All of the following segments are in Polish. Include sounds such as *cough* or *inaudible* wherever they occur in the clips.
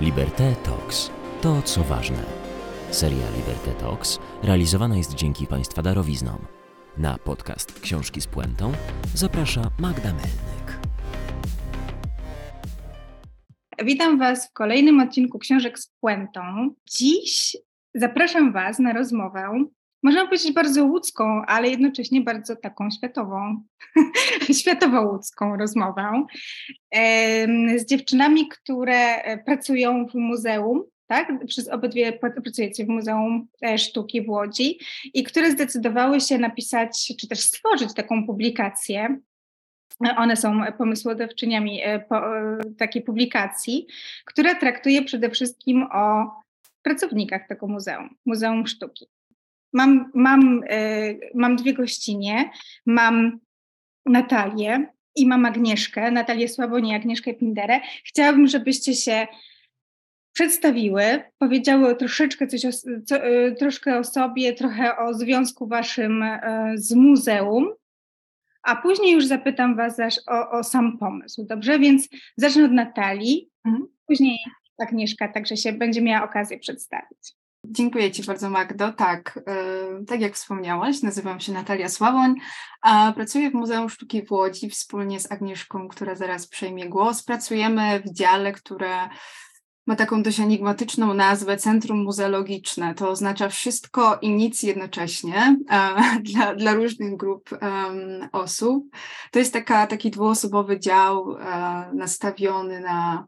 Liberté Talks. To, co ważne. Seria Liberté Talks realizowana jest dzięki Państwa darowiznom. Na podcast Książki z Puentą zaprasza Magda Melnyk. Witam Was w kolejnym odcinku Książek z Puentą. Dziś zapraszam Was na rozmowę można powiedzieć bardzo łódzką, ale jednocześnie bardzo taką światową, *laughs* światowo-łódzką rozmowę z dziewczynami, które pracują w muzeum, tak? Przez obydwie pracujecie w Muzeum e, Sztuki w Łodzi i które zdecydowały się napisać, czy też stworzyć taką publikację. One są pomysłodawczyniami e, e, takiej publikacji, która traktuje przede wszystkim o pracownikach tego muzeum, Muzeum Sztuki. Mam, mam, y, mam dwie gościnie, mam Natalię i mam Agnieszkę, Natalię Sławoń i Agnieszkę Pinderę. Chciałabym, żebyście się przedstawiły, powiedziały troszeczkę coś o, co, y, troszkę o sobie, trochę o związku waszym y, z muzeum, a później już zapytam was o, o sam pomysł, dobrze? Więc zacznę od Natalii, mhm. później Agnieszka także się będzie miała okazję przedstawić. Dziękuję Ci bardzo, Magdo. Tak, yy, tak jak wspomniałaś, nazywam się Natalia Sławoń, a pracuję w Muzeum Sztuki w Łodzi wspólnie z Agnieszką, która zaraz przejmie głos. Pracujemy w dziale, które ma taką dość enigmatyczną nazwę Centrum Muzeologiczne. To oznacza wszystko i nic jednocześnie e, *laughs* dla, dla różnych grup um, osób. To jest taka, taki dwuosobowy dział e, nastawiony na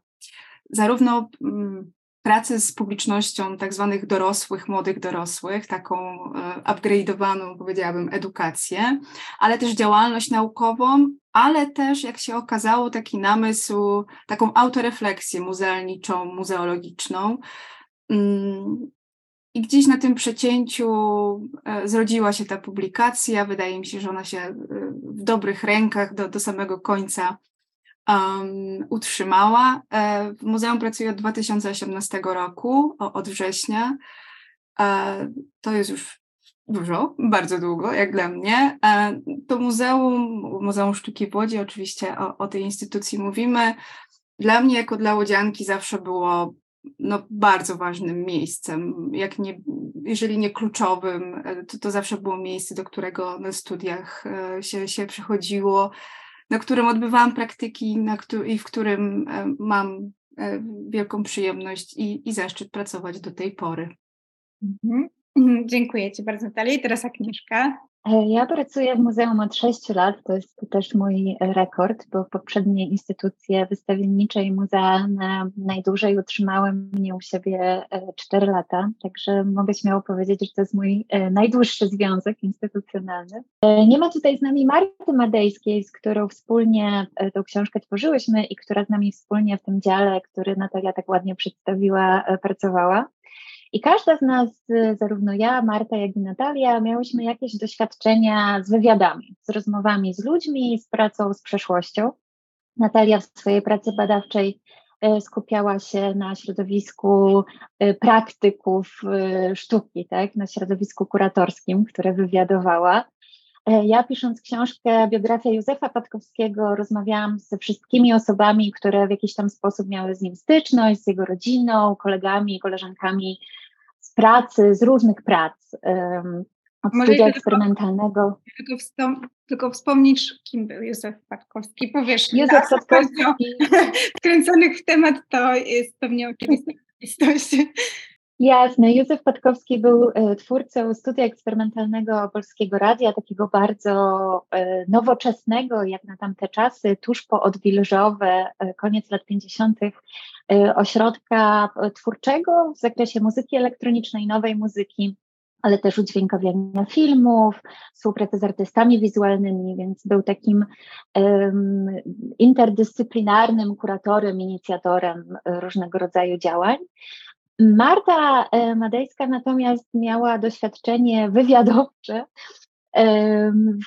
zarówno um, pracy z publicznością tak zwanych dorosłych, młodych dorosłych, taką e, upgrade'owaną, powiedziałabym, edukację, ale też działalność naukową, ale też, jak się okazało, taki namysł, taką autorefleksję muzealniczą, muzeologiczną. Mm, I gdzieś na tym przecięciu e, zrodziła się ta publikacja. Wydaje mi się, że ona się e, w dobrych rękach do, do samego końca um, utrzymała. E, w muzeum pracuję od 2018 roku, od września. E, to jest już dużo, bardzo długo, jak dla mnie. E, to muzeum, Muzeum Sztuki w Łodzi, oczywiście o, o tej instytucji mówimy. Dla mnie, jako dla łodzianki, zawsze było no, bardzo ważnym miejscem, jak nie, jeżeli nie kluczowym, to, to zawsze było miejsce, do którego na studiach się, się przychodziło na którym odbywałam praktyki na i w którym e, mam e, wielką przyjemność i, i zaszczyt pracować do tej pory. Mhm. Dziękuję Ci bardzo, Natalia. I teraz Agnieszka. E, ja pracuję w muzeum od 6 lat, to jest też mój rekord, bo poprzednie instytucje wystawiennicze i muzealne najdłużej utrzymały mnie u siebie 4 lata, także mogę śmiało powiedzieć, że to jest mój e, najdłuższy związek instytucjonalny. E, nie ma tutaj z nami Marty Madejskiej, z którą wspólnie tą książkę tworzyłyśmy i która z nami wspólnie w tym dziale, który Natalia tak ładnie przedstawiła, pracowała. I każda z nas, zarówno ja, Marta, jak i Natalia, miałyśmy jakieś doświadczenia z wywiadami, z rozmowami z ludźmi, z pracą z przeszłością. Natalia w swojej pracy badawczej e, skupiała się na środowisku e, praktyków sztuki, tak, na środowisku kuratorskim, które wywiadowała. Ja pisząc książkę Biografia Józefa Patkowskiego rozmawiałam ze wszystkimi osobami, które w jakiś tam sposób miały z nim styczność, z jego rodziną, kolegami, koleżankami z pracy, z różnych prac. Um, od Może studia eksperymentalnego. Tylko, tylko, tylko wspomnisz, kim był Józef Patkowski. Powiesz, Józef Patkowski. Wkręconych *laughs* w temat to jest pewnie oczywista *laughs* Jasne. Józef Patkowski był e, twórcą studia eksperymentalnego Polskiego Radia, takiego bardzo e, nowoczesnego, jak na tamte czasy, tuż po odwilżowe, e, koniec lat 50., ośrodka twórczego w zakresie muzyki elektronicznej, nowej muzyki ale też udźwiękawiania filmów, współpracy z artystami wizualnymi, więc był takim um, interdyscyplinarnym kuratorem, inicjatorem różnego rodzaju działań. Marta e, Madejska natomiast miała doświadczenie wywiadowcze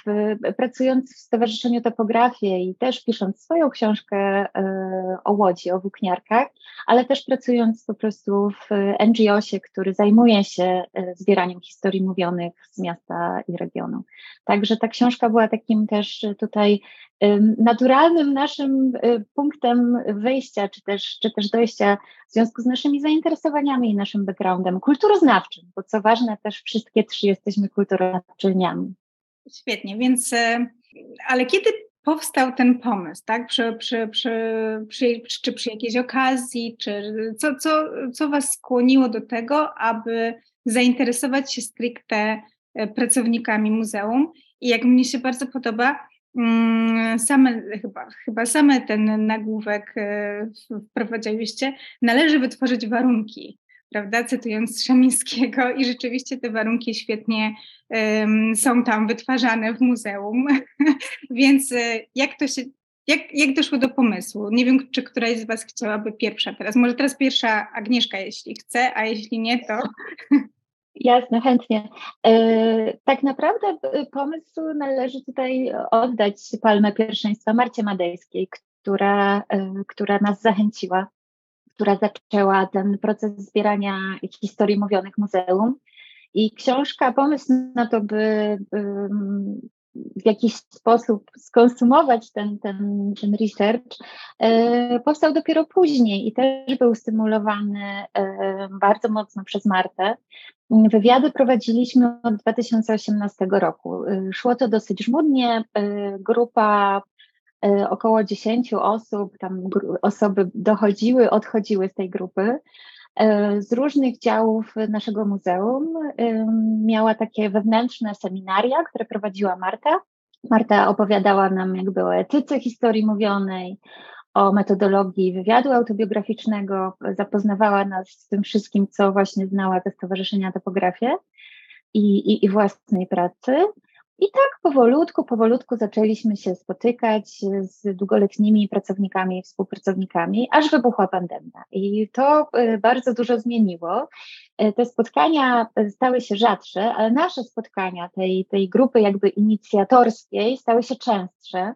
w, pracując w Stowarzyszeniu Topografię i też pisząc swoją książkę e, o Łodzi, o włókniarkach, ale też pracując po prostu w NGO-sie, który zajmuje się e, zbieraniem historii mówionych z miasta i regionu. Także ta książka była takim też tutaj naturalnym naszym punktem wyjścia, czy też, czy też dojścia w związku z naszymi zainteresowaniami i naszym backgroundem kulturoznawczym, bo co ważne, też wszystkie trzy jesteśmy kulturoznawczyniami. Świetnie, więc ale kiedy powstał ten pomysł, tak? Przy, przy, przy, czy przy jakiejś okazji, czy co, co, co Was skłoniło do tego, aby zainteresować się stricte e, pracownikami muzeum? I jak mnie się bardzo podoba, same, chyba, chyba same ten nagłówek e, wprowadziłyście, należy wytworzyć warunki prawda, cytując Szamińskiego i rzeczywiście te warunki świetnie um, są tam wytwarzane w muzeum, *laughs* więc e, jak to się, jak, jak doszło do pomysłu? Nie wiem, czy któraś z Was chciałaby pierwsza teraz, może teraz pierwsza Agnieszka, jeśli chce, a jeśli nie, to... Jasne, chętnie. E, tak naprawdę e, pomysł należy tutaj oddać palmę pierwszeństwa Marcie Madejskiej, która, e, która nas zachęciła która zaczęła ten proces zbierania historii mówionych muzeum. I książka, pomysł na to, by, by w jakiś sposób skonsumować ten, ten, ten research, e, powstał dopiero później i też był stymulowany e, bardzo mocno przez Martę. Wywiady prowadziliśmy od 2018 roku. E, szło to dosyć żmudnie. Grupa około 10 osób, tam osoby dochodziły, odchodziły z tej grupy. E, z różnych działów naszego muzeum miała takie wewnętrzne seminaria, które prowadziła Marta. Marta opowiadała nam jakby o etyce historii mówionej, o metodologii wywiadu autobiograficznego, zapoznawała nas z tym wszystkim, co właśnie znała ze Stowarzyszenia Topografię i, i, i własnej pracy. I tak powolutku, powolutku zaczęliśmy się spotykać z długoletnimi pracownikami i współpracownikami, aż wybuchła pandemia. I to y, bardzo dużo zmieniło. Y, te spotkania stały się rzadsze, ale nasze spotkania tej, tej grupy jakby inicjatorskiej stały się częstsze.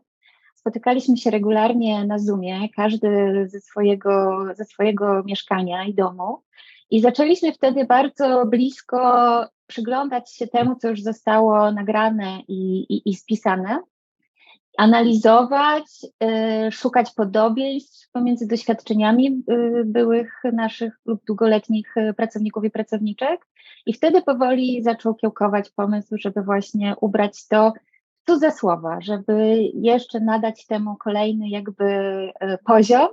Spotykaliśmy się regularnie na Zoomie, każdy ze swojego, ze swojego mieszkania i domu. I zaczęliśmy wtedy bardzo blisko przyglądać się temu, co już zostało nagrane i, i, i spisane, analizować, y, szukać podobieństw pomiędzy doświadczeniami y, byłych naszych lub długoletnich y, pracowników i pracowniczek. I wtedy powoli zaczął kiełkować pomysł, żeby właśnie ubrać to w cudze słowa, żeby jeszcze nadać temu kolejny jakby poziom,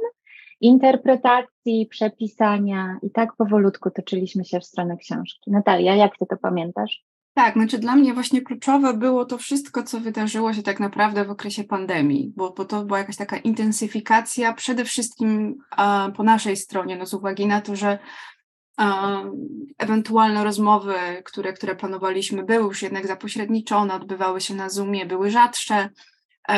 interpretacji, przepisania i tak powolutku toczyliśmy się w stronę książki. Natalia, jak ty to pamiętasz? Tak, znaczy dla mnie właśnie kluczowe było to wszystko, co wydarzyło się tak naprawdę w okresie pandemii, bo, bo to była jakaś taka intensyfikacja przede wszystkim a, po naszej stronie, no z uwagi na to, że a, ewentualne rozmowy, które, które planowaliśmy, były już jednak zapośredniczone, odbywały się na Zoomie, były rzadsze,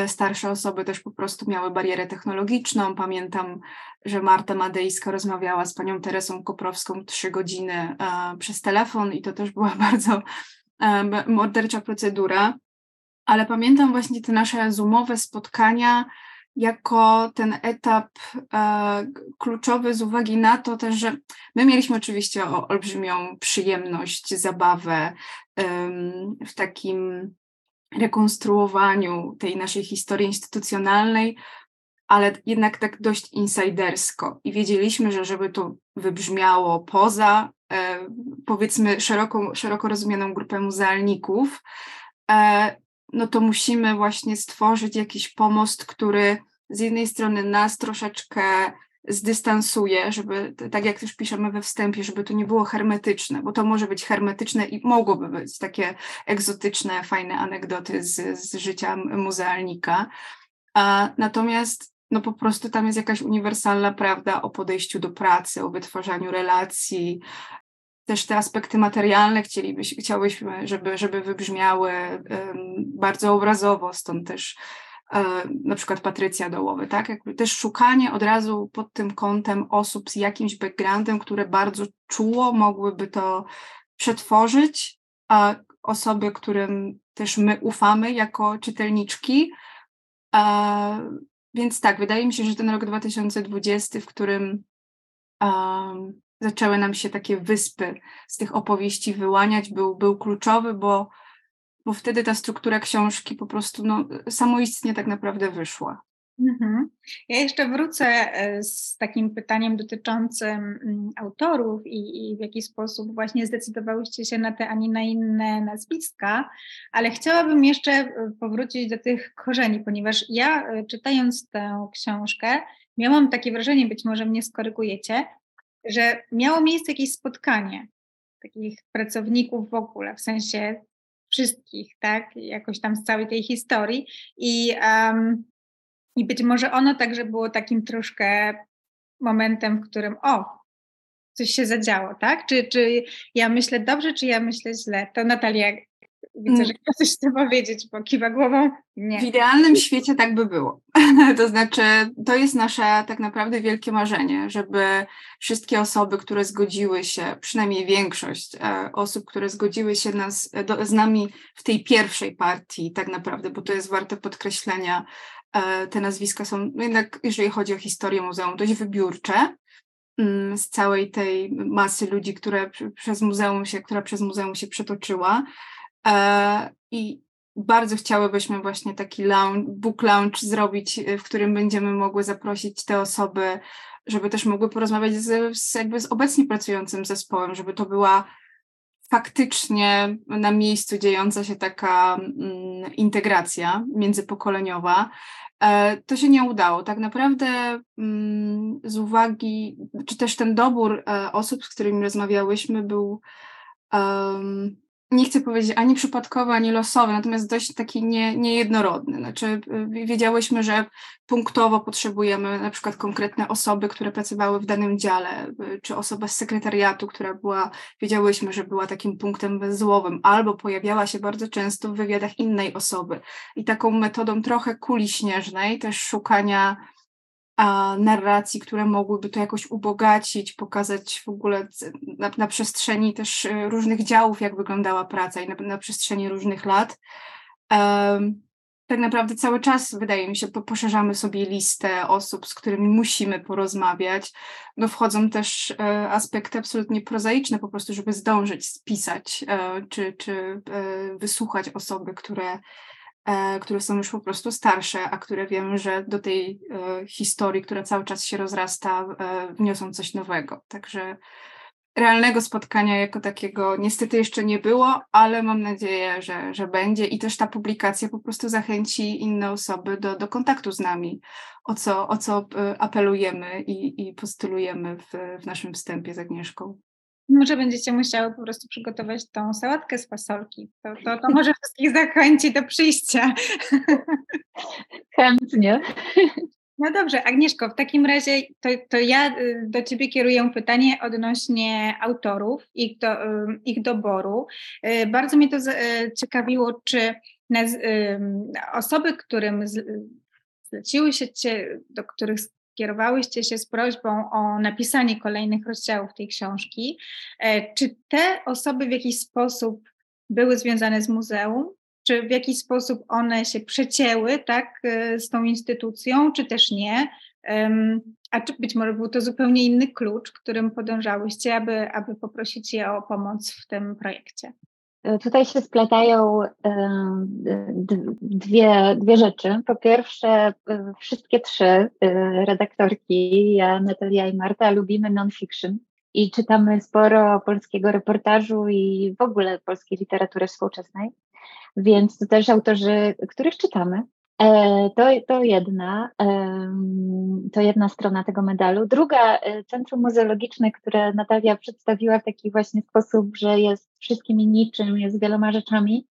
starsze osoby też po prostu miały barierę technologiczną. Pamiętam, że Marta Madejska rozmawiała z panią Teresą Koprowską trzy godziny e, przez telefon i to też była *laughs* bardzo e, mordercza procedura. Ale pamiętam właśnie te nasze zoomowe spotkania jako ten etap kluczowy z uwagi na to też, że my mieliśmy oczywiście olbrzymią przyjemność, zabawę w takim rekonstruowaniu tej naszej historii instytucjonalnej, ale jednak tak dość insidersko. I wiedzieliśmy, że żeby to wybrzmiało poza, e, powiedzmy, szeroko, szeroko rozumianą grupę muzealników, e, no to musimy właśnie stworzyć jakiś pomost, który z jednej strony nas troszeczkę zdystansuje, żeby, tak jak też piszemy we wstępie, żeby to nie było hermetyczne, bo to może być hermetyczne i mogłoby być takie egzotyczne, fajne anegdoty z, z życia muzealnika. A, natomiast no po prostu tam jest jakaś uniwersalna prawda o podejściu do pracy, o wytwarzaniu relacji. Też te aspekty materialne chcielibyśmy, chciałyśmy, żeby, żeby wybrzmiały um, bardzo obrazowo, stąd też na przykład Patrycja Dołowy, tak? Jakby też szukanie od razu pod tym kątem osób z jakimś backgroundem, które bardzo czuło mogłyby to przetworzyć, a osoby, którym też my ufamy jako czytelniczki. Więc tak, wydaje mi się, że ten rok 2020, w którym um, zaczęły nam się takie wyspy z tych opowieści wyłaniać, był, był kluczowy, bo, bo wtedy ta struktura książki po prostu no, samoistnie tak naprawdę wyszła. Mhm. Ja jeszcze wrócę e, z takim pytaniem dotyczącym mm, autorów i, i, w jaki sposób właśnie zdecydowałyście się na te, a nie na inne nazwiska, ale chciałabym jeszcze e, powrócić do tych korzeni, ponieważ ja e, czytając tę książkę miałam takie wrażenie, być może mnie skorygujecie, że miało miejsce jakieś spotkanie takich pracowników w ogóle, w sensie wszystkich, tak, jakoś tam z całej tej historii i um, i być może ono także było takim troszkę momentem, w którym o, coś się zadziało, tak? Czy, czy ja myślę dobrze, czy ja myślę źle? To Natalia, widzę, mm. że coś chce powiedzieć, bo kiwa głową. Nie. W idealnym świecie tak by było. *laughs* to znaczy, to jest nasze tak naprawdę wielkie marzenie, żeby wszystkie osoby, które zgodziły się, przynajmniej większość e, osób, które zgodziły się nas, do, z nami w tej pierwszej partii, tak naprawdę, bo to jest warte podkreślenia, E, te nazwiska są jednak, jeżeli chodzi o historię muzeum, dość wybiórcze mm, z całej tej masy ludzi, które przez muzeum się, która przez muzeum się przetoczyła. E, I bardzo chciałybyśmy właśnie taki lounge, book lounge zrobić, w którym będziemy mogły zaprosić te osoby, żeby też mogły porozmawiać z, z, jakby z obecnie pracującym zespołem, żeby to była faktycznie na miejscu dziejąca się taka mm, integracja międzypokoleniowa. E, to się nie udało. Tak naprawdę mm, z uwagi, czy też ten dobór e, osób, z którymi rozmawiałyśmy, był nie chcę powiedzieć ani przypadkowy, ani losowy, natomiast dość taki nie, niejednorodny. Znaczy, y, wiedziałyśmy, że punktowo potrzebujemy na przykład konkretne osoby, które pracowały w danym dziale, y, czy osoba z sekretariatu, która była, wiedziałyśmy, że była takim punktem węzłowym, albo pojawiała się bardzo często w wywiadach innej osoby. I taką metodą trochę kuli śnieżnej, też szukania a narracji, które mogłyby to jakoś ubogacić, pokazać w ogóle na, na przestrzeni też e, różnych działów, jak wyglądała praca i na, na przestrzeni różnych lat. Um, tak naprawdę cały czas, wydaje mi się, poszerzamy sobie listę osób, z którymi musimy porozmawiać. No wchodzą też e, aspekty absolutnie prozaiczne, po prostu, żeby zdążyć spisać e, czy, czy e, wysłuchać osoby, które które są już po prostu starsze, a które wiemy, że do tej e, historii, która cały czas się rozrasta, e, wniosą coś nowego. Także realnego spotkania jako takiego niestety jeszcze nie było, ale mam nadzieję, że, że będzie i też ta publikacja po prostu zachęci inne osoby do, do kontaktu z nami, o co, o co apelujemy i, i postulujemy w, w naszym wstępie z Agnieszką. Może będziecie musiały po prostu przygotować tą sałatkę z fasolki. To, to, to może wszystkich zachęci do przyjścia. Chętnie. No dobrze, Agnieszko, w takim razie to, to ja y, do Ciebie kieruję pytanie odnośnie autorów, ich, do, y, ich doboru. Y, bardzo mnie to ciekawiło, czy osoby, którym zleciły się Cię, do których kierowałyście się z prośbą o napisanie kolejnych rozdziałów tej książki. E, czy te osoby w jakiś sposób były związane z muzeum? Czy w jakiś sposób one się przecięły tak, e, z tą instytucją, czy też nie? A czy być może był to zupełnie inny klucz, którym podążałyście, aby, aby poprosić je o pomoc w tym projekcie? Tutaj się splatają dwie, dwie rzeczy. Po pierwsze, wszystkie trzy y, redaktorki, ja, Natalia i Marta, lubimy non-fiction i czytamy sporo polskiego reportażu i w ogóle polskiej literatury współczesnej. Więc to też autorzy, których czytamy, E, to, to, jedna, to jedna strona tego medalu. Druga, e, Centrum Muzeologiczne, które Natalia przedstawiła w taki właśnie sposób, że jest wszystkim i niczym, jest wieloma rzeczami,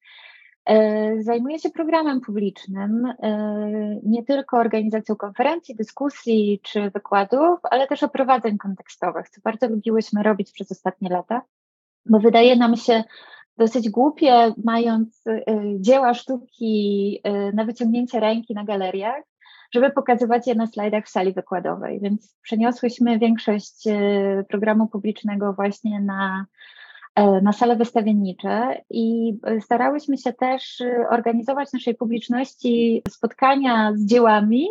e, zajmuje się programem publicznym, nie tylko organizacją konferencji, dyskusji czy wykładów, ale też oprowadzeń kontekstowych, co bardzo lubiłyśmy robić przez ostatnie lata, bo wydaje nam się, dosyć głupie, mając y, dzieła sztuki y, na wyciągnięcie ręki na galeriach, żeby pokazywać je na slajdach w sali wykładowej. Więc przeniosłyśmy większość y, programu publicznego właśnie na na sale wystawiennicze i starałyśmy się też organizować naszej publiczności spotkania z dziełami,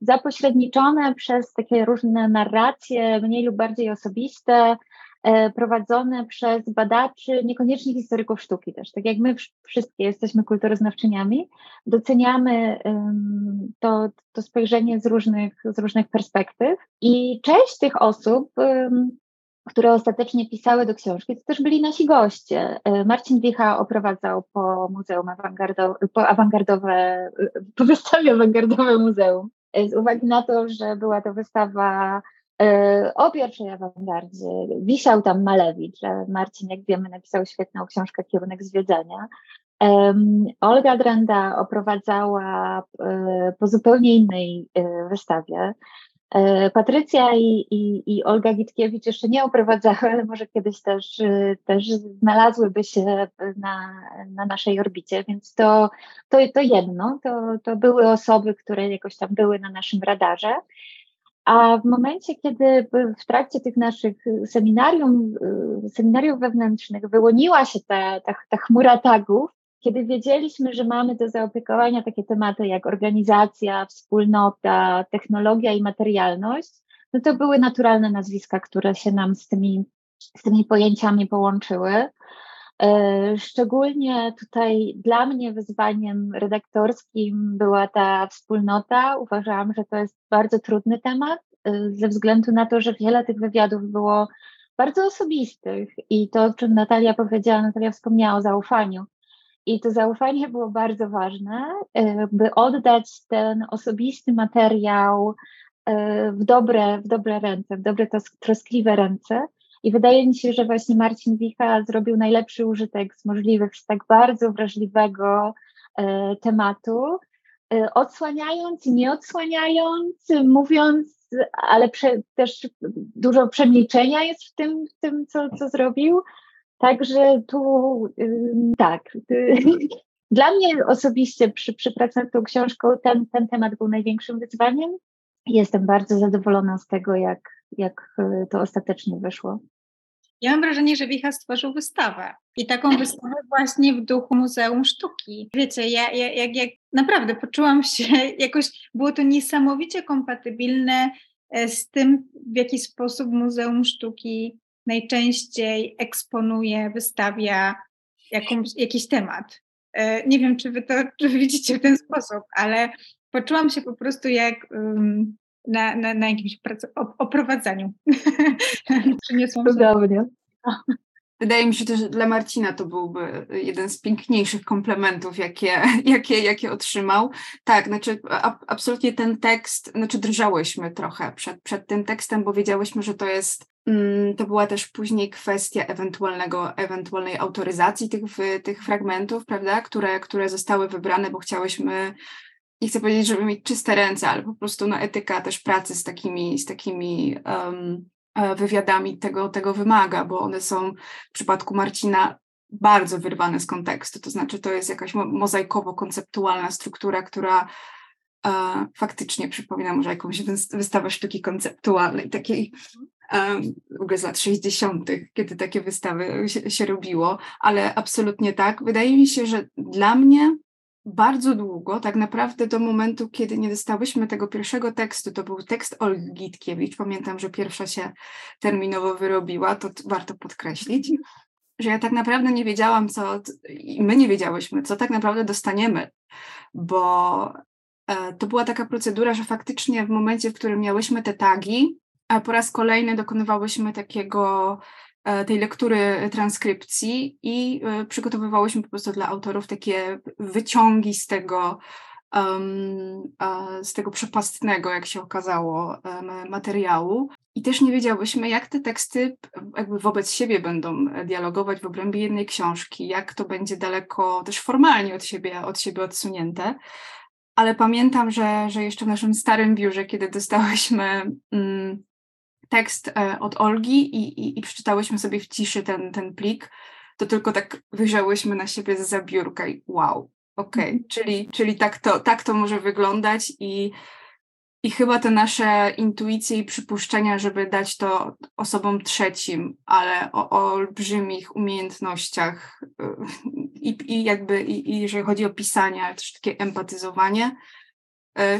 zapośredniczone przez takie różne narracje, mniej lub bardziej osobiste, E, prowadzone przez badaczy, niekoniecznie historyków sztuki też. Tak jak my wszystkie jesteśmy kulturoznawczyniami, doceniamy to, to spojrzenie z różnych, z różnych perspektyw i część tych osób które ostatecznie pisały do książki, to też byli nasi goście. E, Marcin Wicha oprowadzał po muzeum awangardowe, po awangardowe, *laughs* po wystawie awangardowe muzeum. E, z uwagi na to, że była to wystawa E, o pierwszej awangardzie wisiał tam Malewicz, Marcin, jak wiemy, napisał świetną książkę Kierunek zwiedzania. Olga Drenda oprowadzała e, po zupełnie innej e, wystawie. Patrycja i, i, i Olga Gitkiewicz jeszcze nie oprowadzały, ale może kiedyś też, też znalazłyby się na, na naszej orbicie, więc to, to, to jedno, to, to były osoby, które jakoś tam były na naszym radarze. A w momencie, kiedy w trakcie tych naszych seminarium, y, seminariów wewnętrznych wyłoniła się ta, ta, ta chmura tagów, kiedy wiedzieliśmy, że mamy do zaopiekowania takie tematy jak organizacja, wspólnota, technologia i materialność, no to były naturalne nazwiska, które się nam z tymi, z tymi pojęciami połączyły. E, szczególnie tutaj dla mnie wyzwaniem redaktorskim była ta wspólnota. Uważałam, że to jest bardzo trudny temat, e, ze względu na to, że wiele tych wywiadów było bardzo osobistych i to, o czym Natalia powiedziała, Natalia wspomniała o zaufaniu. I to zaufanie było bardzo ważne, e, by oddać ten osobisty materiał w dobre, w dobre ręce, w dobre troskliwe ręce. I wydaje mi się, że właśnie Marcin Wicha zrobił najlepszy użytek z możliwych z tak bardzo wrażliwego e, tematu, e, odsłaniając nie odsłaniając, mówiąc, ale prze, też dużo przemilczenia jest w tym, w tym co, co zrobił. Także tu tak. *laughs* Dla mnie osobiście przy, przy pracy nad tą książką ten, ten temat był największym wyzwaniem. Jestem bardzo zadowolona z tego, jak, jak e, to ostatecznie wyszło. Ja mam wrażenie, że Wicha stworzył wystawę i taką wystawę właśnie w duchu Muzeum Sztuki. Wiecie, ja, ja jak, jak naprawdę poczułam się *laughs* jakoś, było to niesamowicie kompatybilne e, z tym, w jaki sposób Muzeum Sztuki najczęściej eksponuje, wystawia jakąś, jakiś temat. E, nie wiem, czy wy to czy widzicie w ten sposób, ale poczułam się po prostu jak um, na, na, na jakimś oprowadzaniu. *laughs* Przyniosłam Cudownie. *laughs* Wydaje mi się też, że dla Marcina to byłby jeden z piękniejszych komplementów, jakie, *laughs* jakie, jakie otrzymał. Tak, znaczy a, absolutnie ten tekst, znaczy drżałyśmy trochę przed, przed tym tekstem, bo wiedziałyśmy, że to jest, mm, to była też później kwestia ewentualnego, ewentualnej autoryzacji tych, tych fragmentów, prawda, które, które zostały wybrane, bo chciałyśmy nie chcę powiedzieć, żeby mieć czyste ręce, ale po prostu no, etyka też pracy z takimi, z takimi um, wywiadami tego, tego wymaga, bo one są w przypadku Marcina bardzo wyrwane z kontekstu. To znaczy, to jest jakaś mozaikowo-konceptualna struktura, która e, faktycznie przypomina może jakąś wystawę sztuki konceptualnej, takiej e, w ogóle z lat 60., kiedy takie wystawy się, się robiło, ale absolutnie tak. Wydaje mi się, że dla mnie bardzo długo, tak naprawdę do momentu, kiedy nie dostałyśmy tego pierwszego tekstu, to był tekst Olgi Gitkiewicz, pamiętam, że pierwsza się terminowo wyrobiła, to warto podkreślić, *laughs* że ja tak naprawdę nie wiedziałam, co, i my nie wiedziałyśmy, co tak naprawdę dostaniemy, bo e, to była taka procedura, że faktycznie w momencie, w którym miałyśmy te tagi, a po raz kolejny dokonywałyśmy takiego tej lektury transkrypcji i e, przygotowywałyśmy po prostu dla autorów takie wyciągi z tego, z tego przepastnego, jak się okazało, materiału. I też nie wiedziałyśmy, jak te teksty jakby wobec siebie będą dialogować w obrębie jednej książki, jak to będzie daleko też formalnie od siebie, od siebie odsunięte. Ale pamiętam, że, że jeszcze w naszym starym biurze, kiedy dostałyśmy mm, tekst e, od Olgi i, i, i przeczytałyśmy sobie w ciszy ten, ten plik, to tylko tak wyjrzałyśmy na siebie z zabiórka i wow, okej, okay. Mhm. czyli, czyli tak, to, tak to może wyglądać i i chyba te nasze intuicje i przypuszczenia, żeby dać to osobom trzecim, ale o, o olbrzymich umiejętnościach y, i, i jakby, i, i jeżeli chodzi o pisanie, ale też takie empatyzowanie,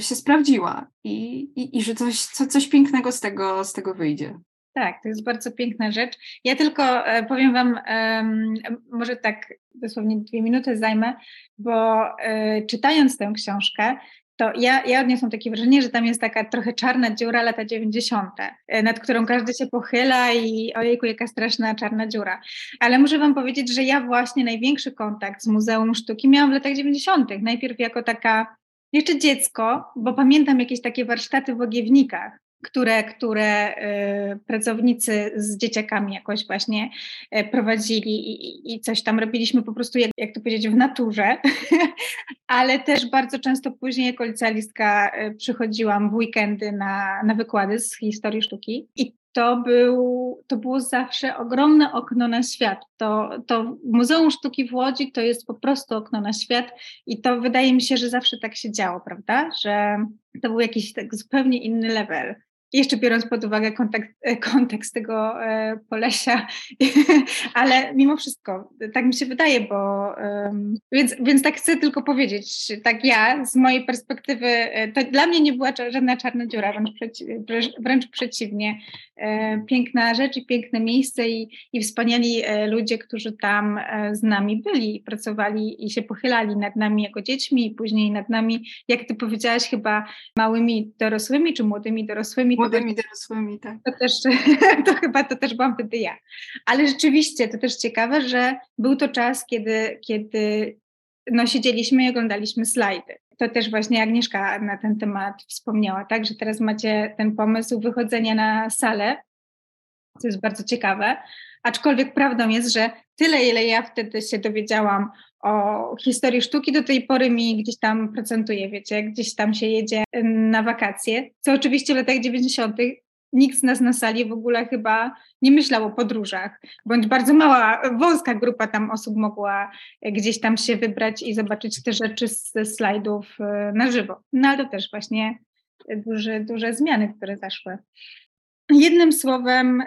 się sprawdziła i, i, i że coś, co, coś pięknego z tego, z tego wyjdzie. Tak, to jest bardzo piękna rzecz. Ja tylko e, powiem Wam, może tak dosłownie dwie minuty zajmę, bo e, czytając tę książkę, to ja, ja odniosłam takie wrażenie, że tam jest taka trochę czarna dziura lata 90., e, nad którą każdy się pochyla i ojejku, jaka straszna czarna dziura. Ale muszę Wam powiedzieć, że ja właśnie największy kontakt z Muzeum Sztuki miałam w latach 90., najpierw jako taka jeszcze dziecko, bo pamiętam jakieś takie warsztaty w Ogiewnikach, które, które y, pracownicy z dzieciakami jakoś właśnie y, prowadzili i, i coś tam robiliśmy po prostu, jak, jak to powiedzieć, w naturze, *laughs* ale też bardzo często później jako licealistka y, przychodziłam w weekendy na, na wykłady z historii sztuki. I to, był, to było zawsze ogromne okno na świat. To, to Muzeum Sztuki w Łodzi to jest po prostu okno na świat i to wydaje mi się, że zawsze tak się działo, prawda? Że to był jakiś tak zupełnie inny level jeszcze biorąc pod uwagę kontekst, e, kontekst tego e, Polesia, *laughs* ale mimo wszystko, tak mi się wydaje, bo więc, więc tak chcę tylko powiedzieć, tak ja z mojej perspektywy, e, to dla mnie nie była żadna czarna dziura, wręcz, wręcz przeciwnie. Piękna rzecz i piękne miejsce i, i wspaniali ludzie, którzy tam z nami byli, pracowali i się pochylali nad nami jako dziećmi i później nad nami, jak ty powiedziałaś, chyba małymi dorosłymi czy młodymi dorosłymi, Młodymi dorosłymi, tak. To, też, *laughs* to chyba to też byłam wtedy ja. Ale rzeczywiście to też ciekawe, że był to czas, kiedy, kiedy no, siedzieliśmy i oglądaliśmy slajdy. To też właśnie Agnieszka na ten temat wspomniała, tak, że teraz macie ten pomysł wychodzenia na salę, co jest bardzo ciekawe. Aczkolwiek prawdą jest, że tyle, ile ja wtedy się dowiedziałam o historii sztuki do tej pory mi gdzieś tam procentuje, wiecie, gdzieś tam się jedzie na wakacje, co oczywiście w latach 90. nikt z nas na sali w ogóle chyba nie myślał o podróżach, bądź bardzo mała, wąska grupa tam osób mogła gdzieś tam się wybrać i zobaczyć te rzeczy ze slajdów e, na żywo. No ale to też właśnie duże, duże zmiany, które zaszły. Jednym słowem,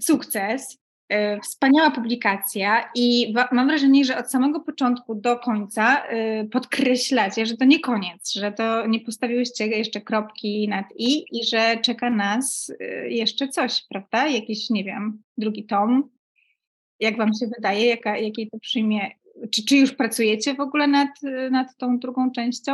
sukces. E, wspaniała publikacja i mam wrażenie, że od samego początku do końca e, podkreślacie, że to nie koniec, że to nie postawiłyście jeszcze kropki nad i i że czeka nas e, jeszcze coś, prawda? Jakiś, nie wiem, drugi tom. Jak wam się wydaje, jaka, jakiej to przyjmie? Czy, czy już pracujecie w ogóle nad, nad tą drugą częścią?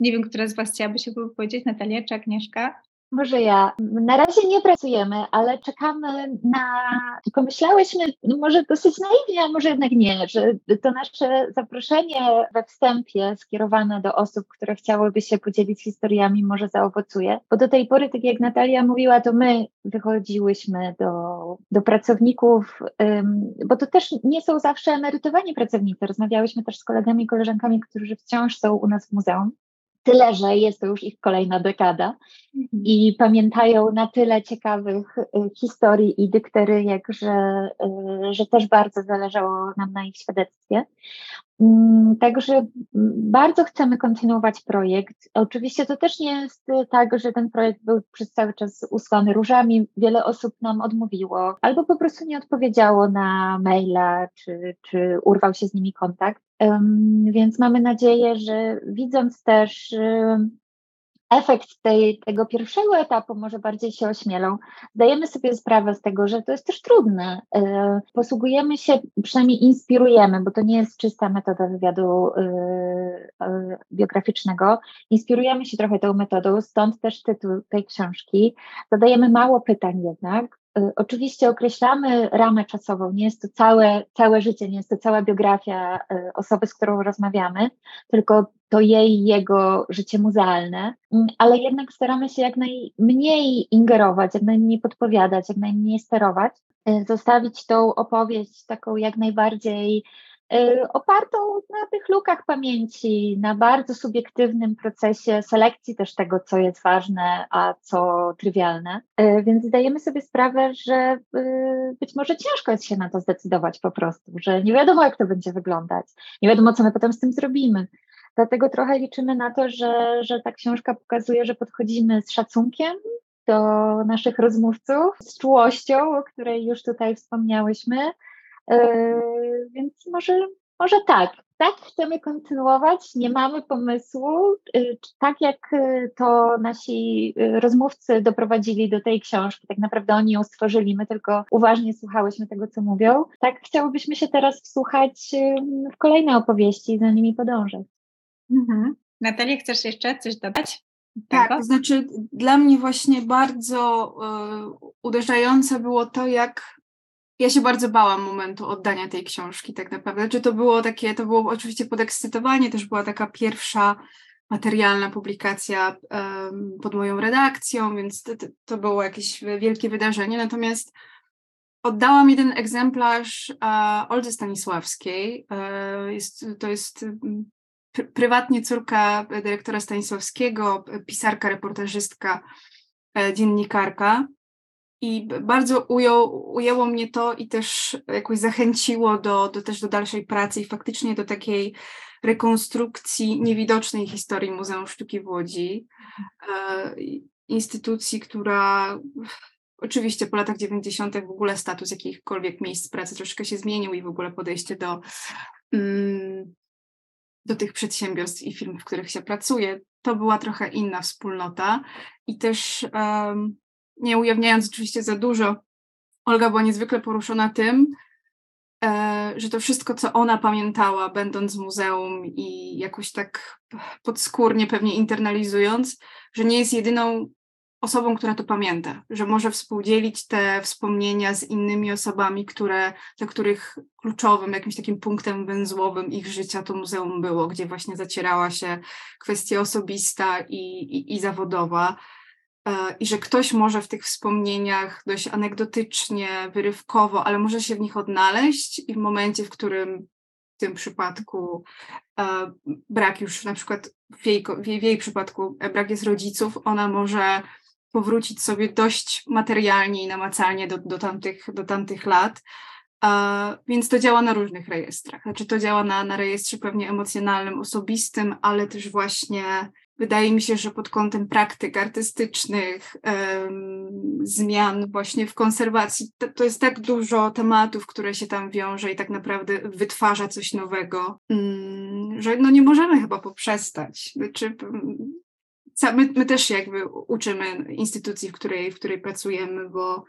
Nie wiem, która z was chciałaby się powiedzieć, Natalia czy Agnieszka? Może ja. Na razie nie pracujemy, ale czekamy na. Tylko myślałyśmy, no może dosyć naiwnie, a może jednak nie, że to nasze zaproszenie we wstępie skierowane do osób, które chciałyby się podzielić historiami, może zaowocuje. Bo do tej pory, tak jak Natalia mówiła, to my wychodziłyśmy do, do pracowników, bo to też nie są zawsze emerytowani pracownicy. Rozmawiałyśmy też z kolegami i koleżankami, którzy wciąż są u nas w muzeum Tyle, że jest to już ich kolejna dekada mhm. i pamiętają na tyle ciekawych y, historii i dykteryjek, że, y, że też bardzo zależało nam na ich świadectwie. Mm, także bardzo chcemy kontynuować projekt. Oczywiście to też nie jest tak, że ten projekt był przez cały czas usłany różami. Wiele osób nam odmówiło albo po prostu nie odpowiedziało na maila, czy, czy urwał się z nimi kontakt. Więc mamy nadzieję, że widząc też efekt tej, tego pierwszego etapu może bardziej się ośmielą. Zdajemy sobie sprawę z tego, że to jest też trudne. E, posługujemy się, przynajmniej inspirujemy, bo to nie jest czysta metoda wywiadu e, e, biograficznego. Inspirujemy się trochę tą metodą, stąd też tytuł tej książki. Zadajemy mało pytań jednak, Y, oczywiście określamy ramę czasową, nie jest to całe, całe życie, nie jest to cała biografia y, osoby, z którą rozmawiamy, tylko to jej, jego życie muzealne, mm, ale jednak staramy się jak najmniej ingerować, jak najmniej podpowiadać, jak najmniej sterować, y, zostawić tą opowieść taką jak najbardziej Y, opartą na tych lukach pamięci, na bardzo subiektywnym procesie selekcji też tego, co jest ważne, a co trywialne. Y, więc zdajemy sobie sprawę, że y, być może ciężko jest się na to zdecydować po prostu, że nie wiadomo, jak to będzie wyglądać, nie wiadomo, co my potem z tym zrobimy. Dlatego trochę liczymy na to, że, że ta książka pokazuje, że podchodzimy z szacunkiem do naszych rozmówców, z czułością, o której już tutaj wspomniałyśmy. Yy, więc może, może tak, tak chcemy kontynuować, nie mamy pomysłu. Yy, tak jak yy, to nasi rozmówcy doprowadzili do tej książki, tak naprawdę oni ją stworzyli, my tylko uważnie słuchałyśmy tego, co mówią. Tak chciałobyśmy się teraz wsłuchać w kolejne opowieści i za nimi podążać. Mhm. Natalia, chcesz jeszcze coś dodać? Tak, to znaczy dla mnie właśnie bardzo y, uderzające było to, jak ja się bardzo bałam momentu oddania tej książki tak naprawdę. Czy to było takie, to było oczywiście podekscytowanie, też była taka pierwsza materialna publikacja um, pod moją redakcją, więc to, to, było jakieś wielkie wydarzenie. Natomiast oddałam jeden egzemplarz uh, Oldze Stanisławskiej. Uh, jest, to jest pr prywatnie córka dyrektora Stanisławskiego, pisarka, reportażystka, dziennikarka. I bardzo ujął, ujęło mnie to i też jakoś zachęciło do, do, też do dalszej pracy i faktycznie do takiej rekonstrukcji niewidocznej historii Muzeum Sztuki w Łodzi. E, instytucji, która oczywiście po latach 90. w ogóle status jakichkolwiek miejsc pracy troszkę się zmienił i w ogóle podejście do, mm, do tych przedsiębiorstw i firm, w których się pracuje. To była trochę inna wspólnota i też um, nie ujawniając oczywiście za dużo, Olga była niezwykle poruszona tym, e, że to wszystko, co ona pamiętała, będąc w muzeum i jakoś tak podskórnie pewnie internalizując, że nie jest jedyną osobą, która to pamięta, że może współdzielić te wspomnienia z innymi osobami, które, dla których kluczowym, jakimś takim punktem węzłowym ich życia to muzeum było, gdzie właśnie zacierała się kwestia osobista i, i, i zawodowa. E, i że ktoś może w tych wspomnieniach dość anegdotycznie, wyrywkowo, ale może się w nich odnaleźć i w momencie, w którym w tym przypadku e, brak już na przykład w jej, w jej, w jej przypadku e, brak jest rodziców, ona może powrócić sobie dość materialnie i namacalnie do, do, tamtych, do tamtych lat. więc to działa na różnych rejestrach. Znaczy to działa na, na rejestrze pewnie emocjonalnym, osobistym, ale też właśnie wydaje mi się, że pod kątem praktyk artystycznych, um, zmian właśnie w konserwacji, to, to, jest tak dużo tematów, które się tam wiąże i tak naprawdę wytwarza coś nowego, um, że no nie możemy chyba poprzestać. Znaczy, my, my też jakby uczymy instytucji, w której, w której pracujemy, bo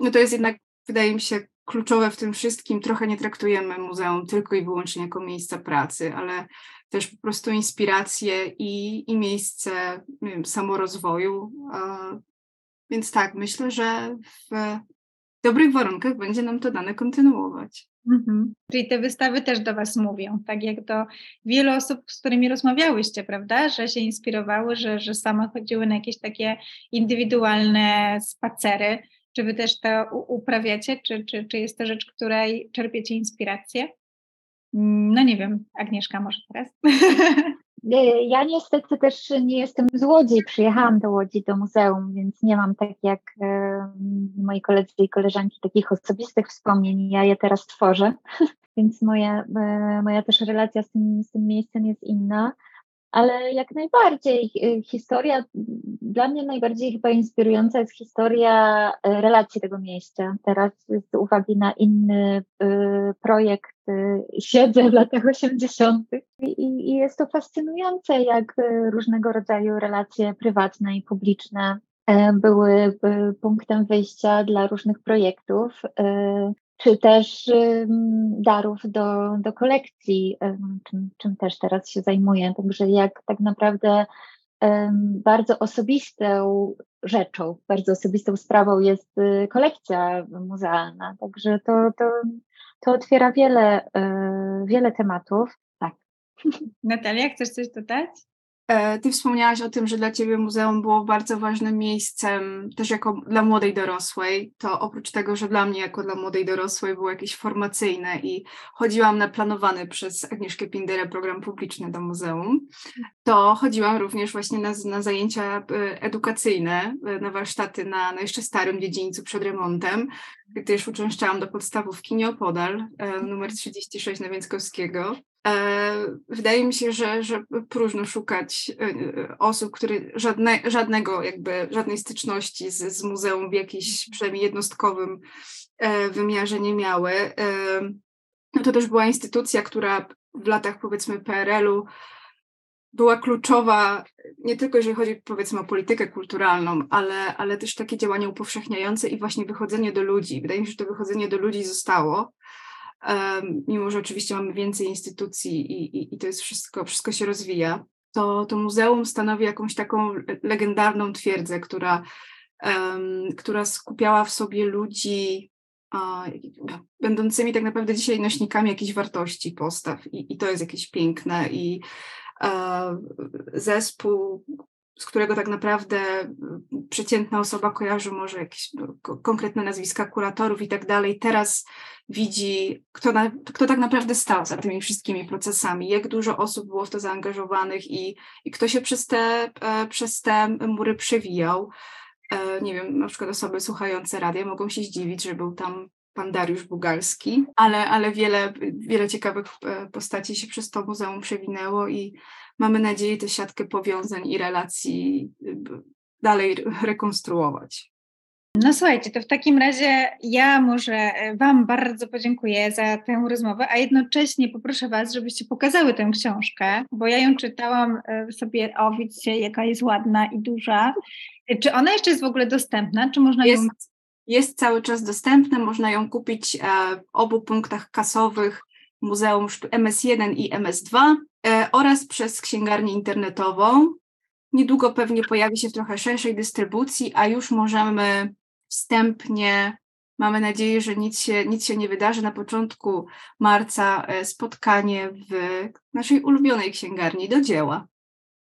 no to jest jednak, wydaje mi się, kluczowe w tym wszystkim. Trochę nie traktujemy muzeum tylko i wyłącznie jako miejsca pracy, ale też po prostu inspiracje i, i miejsce wiem, samorozwoju. Więc tak, myślę, że w dobrych warunkach będzie nam to dane kontynuować. Mhm. Czyli te wystawy też do Was mówią, tak jak do wielu osób, z którymi rozmawiałyście, prawda, że się inspirowały, że, że same chodziły na jakieś takie indywidualne spacery. Czy Wy też to uprawiacie, czy, czy, czy jest to rzecz, której czerpiecie inspirację? No nie wiem, Agnieszka może teraz. Ja niestety też nie jestem z Łodzi, przyjechałam do Łodzi, do muzeum, więc nie mam tak jak moi koledzy i koleżanki takich osobistych wspomnień. Ja je teraz tworzę, *laughs* więc moja, e, moja też relacja z tym, z tym miejscem jest inna ale jak najbardziej y, historia, dla mnie najbardziej chyba inspirująca jest historia y, relacji tego miejsca. Teraz z uwagi na inny y, projekt siedzę w latach 80. I, i jest to fascynujące, jak różnego rodzaju relacje prywatne i publiczne były punktem wyjścia dla różnych projektów czy też darów do, do kolekcji, czym, czym też teraz się zajmuję. Także jak tak naprawdę bardzo osobistą rzeczą, bardzo osobistą sprawą jest y, kolekcja muzealna. Także to, to, to otwiera wiele, e, wiele tematów. Tak. *laughs* Natalia, chcesz coś dodać? E, ty wspomniałaś o tym, że dla Ciebie muzeum było bardzo ważnym miejscem, też jako dla młodej dorosłej. To oprócz tego, że dla mnie, jako dla młodej dorosłej, było jakieś formacyjne i chodziłam na planowany przez Agnieszkę Pinderę program publiczny do muzeum, to chodziłam również właśnie na, na zajęcia e, edukacyjne, e, na warsztaty na, na jeszcze starym dziedzińcu przed remontem, gdyż uczęszczałam do podstawówki Nieopodal, numer 36 na Więckowskiego. Wydaje mi się, że, że próżno szukać osób, które żadne, żadnego jakby, żadnej styczności z, z muzeum w jakimś przynajmniej jednostkowym wymiarze nie miały. No to też była instytucja, która w latach powiedzmy PRL-u była kluczowa nie tylko jeżeli chodzi powiedzmy o politykę kulturalną, ale, ale też takie działania upowszechniające i właśnie wychodzenie do ludzi. Wydaje mi się, że to wychodzenie do ludzi zostało, mimo że oczywiście mamy więcej instytucji i, i, i to jest wszystko, wszystko się rozwija. To, to muzeum stanowi jakąś taką legendarną twierdzę, która, um, która skupiała w sobie ludzi będącymi tak naprawdę dzisiaj nośnikami jakichś wartości, postaw i, i to jest jakieś piękne i e, zespół, z którego tak naprawdę przeciętna osoba kojarzy może jakieś no, konkretne nazwiska kuratorów i tak dalej, teraz widzi, kto, na, kto tak naprawdę stał za tymi wszystkimi procesami, jak dużo osób było w to zaangażowanych i, i kto się przez te, e, przez te mury przewijał. E, nie wiem, na przykład osoby słuchające radia mogą się zdziwić, że był tam pan Dariusz Bugalski, ale, ale wiele, wiele ciekawych e, postaci się przez to muzeum przewinęło i mamy nadzieję tę siatkę powiązań i relacji dalej rekonstruować. No słuchajcie, to w takim razie ja może e, Wam bardzo podziękuję za tę rozmowę, a jednocześnie poproszę Was, żebyście pokazały tę książkę, bo ja ją czytałam sobie, o widzicie, jaka jest ładna i duża czy ona jeszcze jest w ogóle dostępna? Czy można jest, ją... jest cały czas dostępna, można ją kupić e, w obu punktach kasowych Muzeum MS1 i MS2 e, oraz przez księgarnię internetową. Niedługo pewnie pojawi się w trochę szerszej dystrybucji, a już możemy wstępnie, mamy nadzieję, że nic się, nic się nie wydarzy, na początku marca e, spotkanie w naszej ulubionej księgarni do dzieła.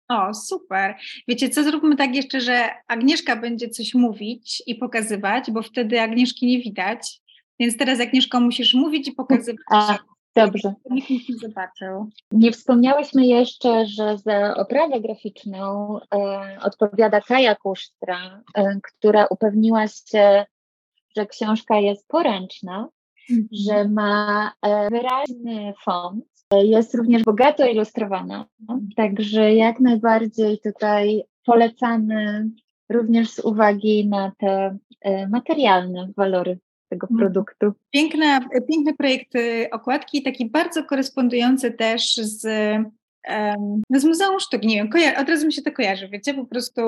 O, super. Wiecie co, zróbmy tak jeszcze, że Agnieszka będzie coś mówić i pokazywać, bo wtedy Agnieszki nie widać. Więc teraz Agnieszko musisz mówić i pokazywać. A, dobrze. Nikt nic nie zobaczył. Nie wspomniałyśmy jeszcze, że za oprawę graficzną e, odpowiada Kaja Kusztra, e, która upewniła się, że książka jest poręczna, mm. że ma e, wyraźny font, jest również bogato ilustrowana, także jak najbardziej tutaj polecamy również z uwagi na te e, materialne walory tego mhm. produktu. Piękne, piękne projekt okładki, taki bardzo korespondujący też z no z Muzeum Sztuki, nie wiem, od razu mi się to kojarzy, wiecie, po prostu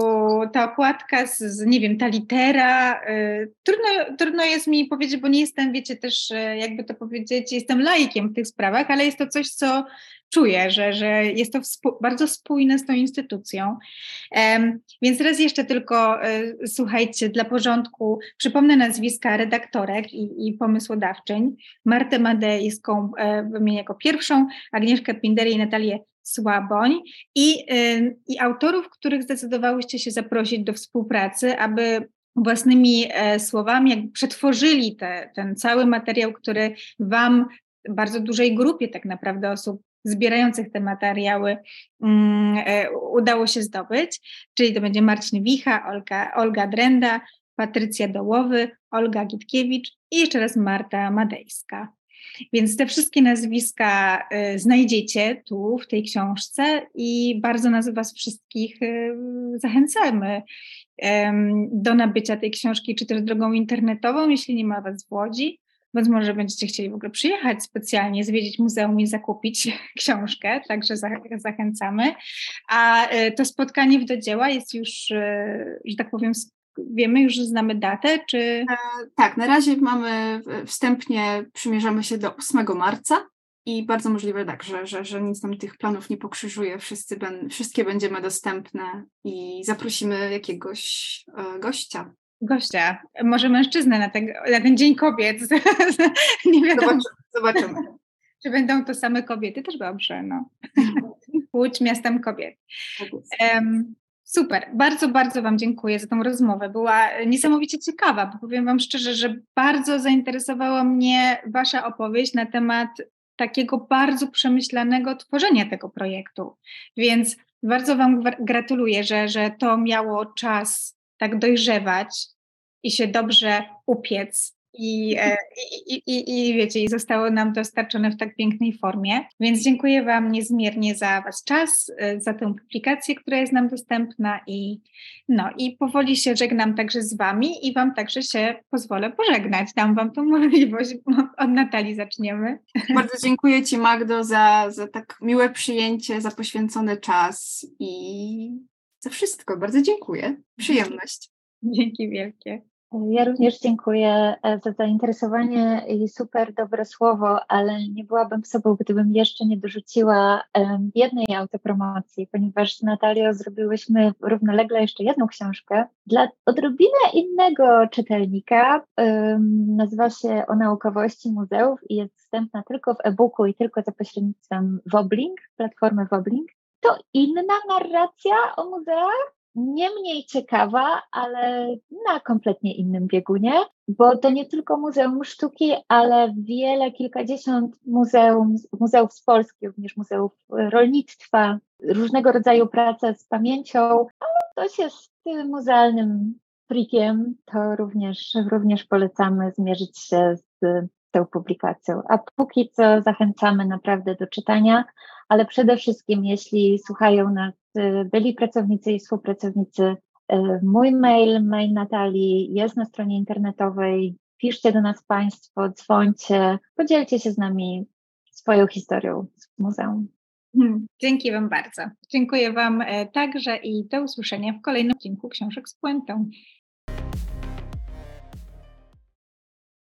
ta okładka z, z nie wiem, ta litera, y, trudno, trudno jest mi powiedzieć, bo nie jestem, wiecie, też y, jakby to powiedzieć, jestem laikiem w tych sprawach, ale jest to coś, co czuję, że, że jest to bardzo spójne z tą instytucją. Um, więc raz jeszcze tylko y, słuchajcie, dla porządku przypomnę nazwiska redaktorek i, i pomysłodawczyń. Martę Madejską y, wymienię jako pierwszą, Agnieszkę Pindery i Natalię Słaboń i, i autorów, których zdecydowałyście się zaprosić do współpracy, aby własnymi e, słowami jakby przetworzyli te, ten cały materiał, który Wam, bardzo dużej grupie tak naprawdę osób zbierających te materiały um, udało się zdobyć, czyli to będzie Marcin Wicha, Olga, Olga Drenda, Patrycja Dołowy, Olga Gitkiewicz i jeszcze raz Marta Madejska. Więc te wszystkie nazwiska y, znajdziecie tu w tej książce i bardzo nas Was wszystkich y, zachęcamy do nabycia tej książki, czy też drogą internetową, jeśli nie ma Was w Łodzi. Więc może będziecie chcieli w ogóle przyjechać specjalnie, zwiedzić muzeum i zakupić *laughs* książkę, także zachęcamy. A y, to spotkanie w do dzieła jest już, że tak powiem, wiemy już, że znamy datę, czy... E, tak, na razie mamy, wstępnie przymierzamy się do 8 marca i bardzo możliwe tak, że, że, że nic nam tych planów nie pokrzyżuje, Wszyscy ben, wszystkie będziemy dostępne i zaprosimy jakiegoś e, gościa. Gościa, może mężczyznę na ten, na ten Dzień Kobiet. *laughs* nie wiadomo. Zobaczymy. zobaczymy. Czy będą to same kobiety? Też dobrze, no. Łódź miastem kobiet. Um, Super, bardzo, bardzo Wam dziękuję za tą rozmowę. Była niesamowicie ciekawa, bo powiem Wam szczerze, że bardzo zainteresowała mnie Wasza opowieść na temat takiego bardzo przemyślanego tworzenia tego projektu. Więc bardzo Wam gratuluję, że, że to miało czas tak dojrzewać i się dobrze upiec i, e, i, i, i wiecie, i zostało nam dostarczone w tak pięknej formie. Więc dziękuję Wam niezmiernie za Was czas, e, za tę publikację, która jest nam dostępna i no i powoli się żegnam także z Wami i Wam także się pozwolę pożegnać. Dam Wam tą *laughs* możliwość, od Natalii zaczniemy. Bardzo dziękuję Ci Magdo za, za tak miłe przyjęcie, za poświęcony czas i za wszystko. Bardzo dziękuję. Przyjemność. Dzięki wielkie. Ja również dziękuję e, za zainteresowanie i super dobre słowo, ale nie byłabym sobą, gdybym jeszcze nie dorzuciła jednej autopromocji, ponieważ z Natalią zrobiłyśmy równolegle jeszcze jedną książkę dla odrobinę innego czytelnika. Nazywa się O naukowości muzeów i jest dostępna tylko w e-booku i tylko za pośrednictwem Woblink, platformy Woblink. To inna narracja o muzeach, nie mniej ciekawa, ale na kompletnie innym biegunie, bo to nie tylko Muzeum Sztuki, ale wiele, kilkadziesiąt muzeum, muzeów z Polski, również muzeów rolnictwa, różnego rodzaju prace z pamięcią, ale ktoś jest muzealnym freakiem, to również, również polecamy zmierzyć się z tą publikacją. A póki co zachęcamy naprawdę do czytania, ale przede wszystkim, jeśli słuchają nas y, byli pracownicy i współpracownicy, y, mój mail, mail Natalii jest na stronie internetowej. Piszcie do nas Państwo, dzwońcie, podzielcie się z nami swoją historią z muzeum. Hmm, dzięki Wam bardzo. Dziękuję Wam e, także i do usłyszenia w kolejnym odcinku Książek z Puentą.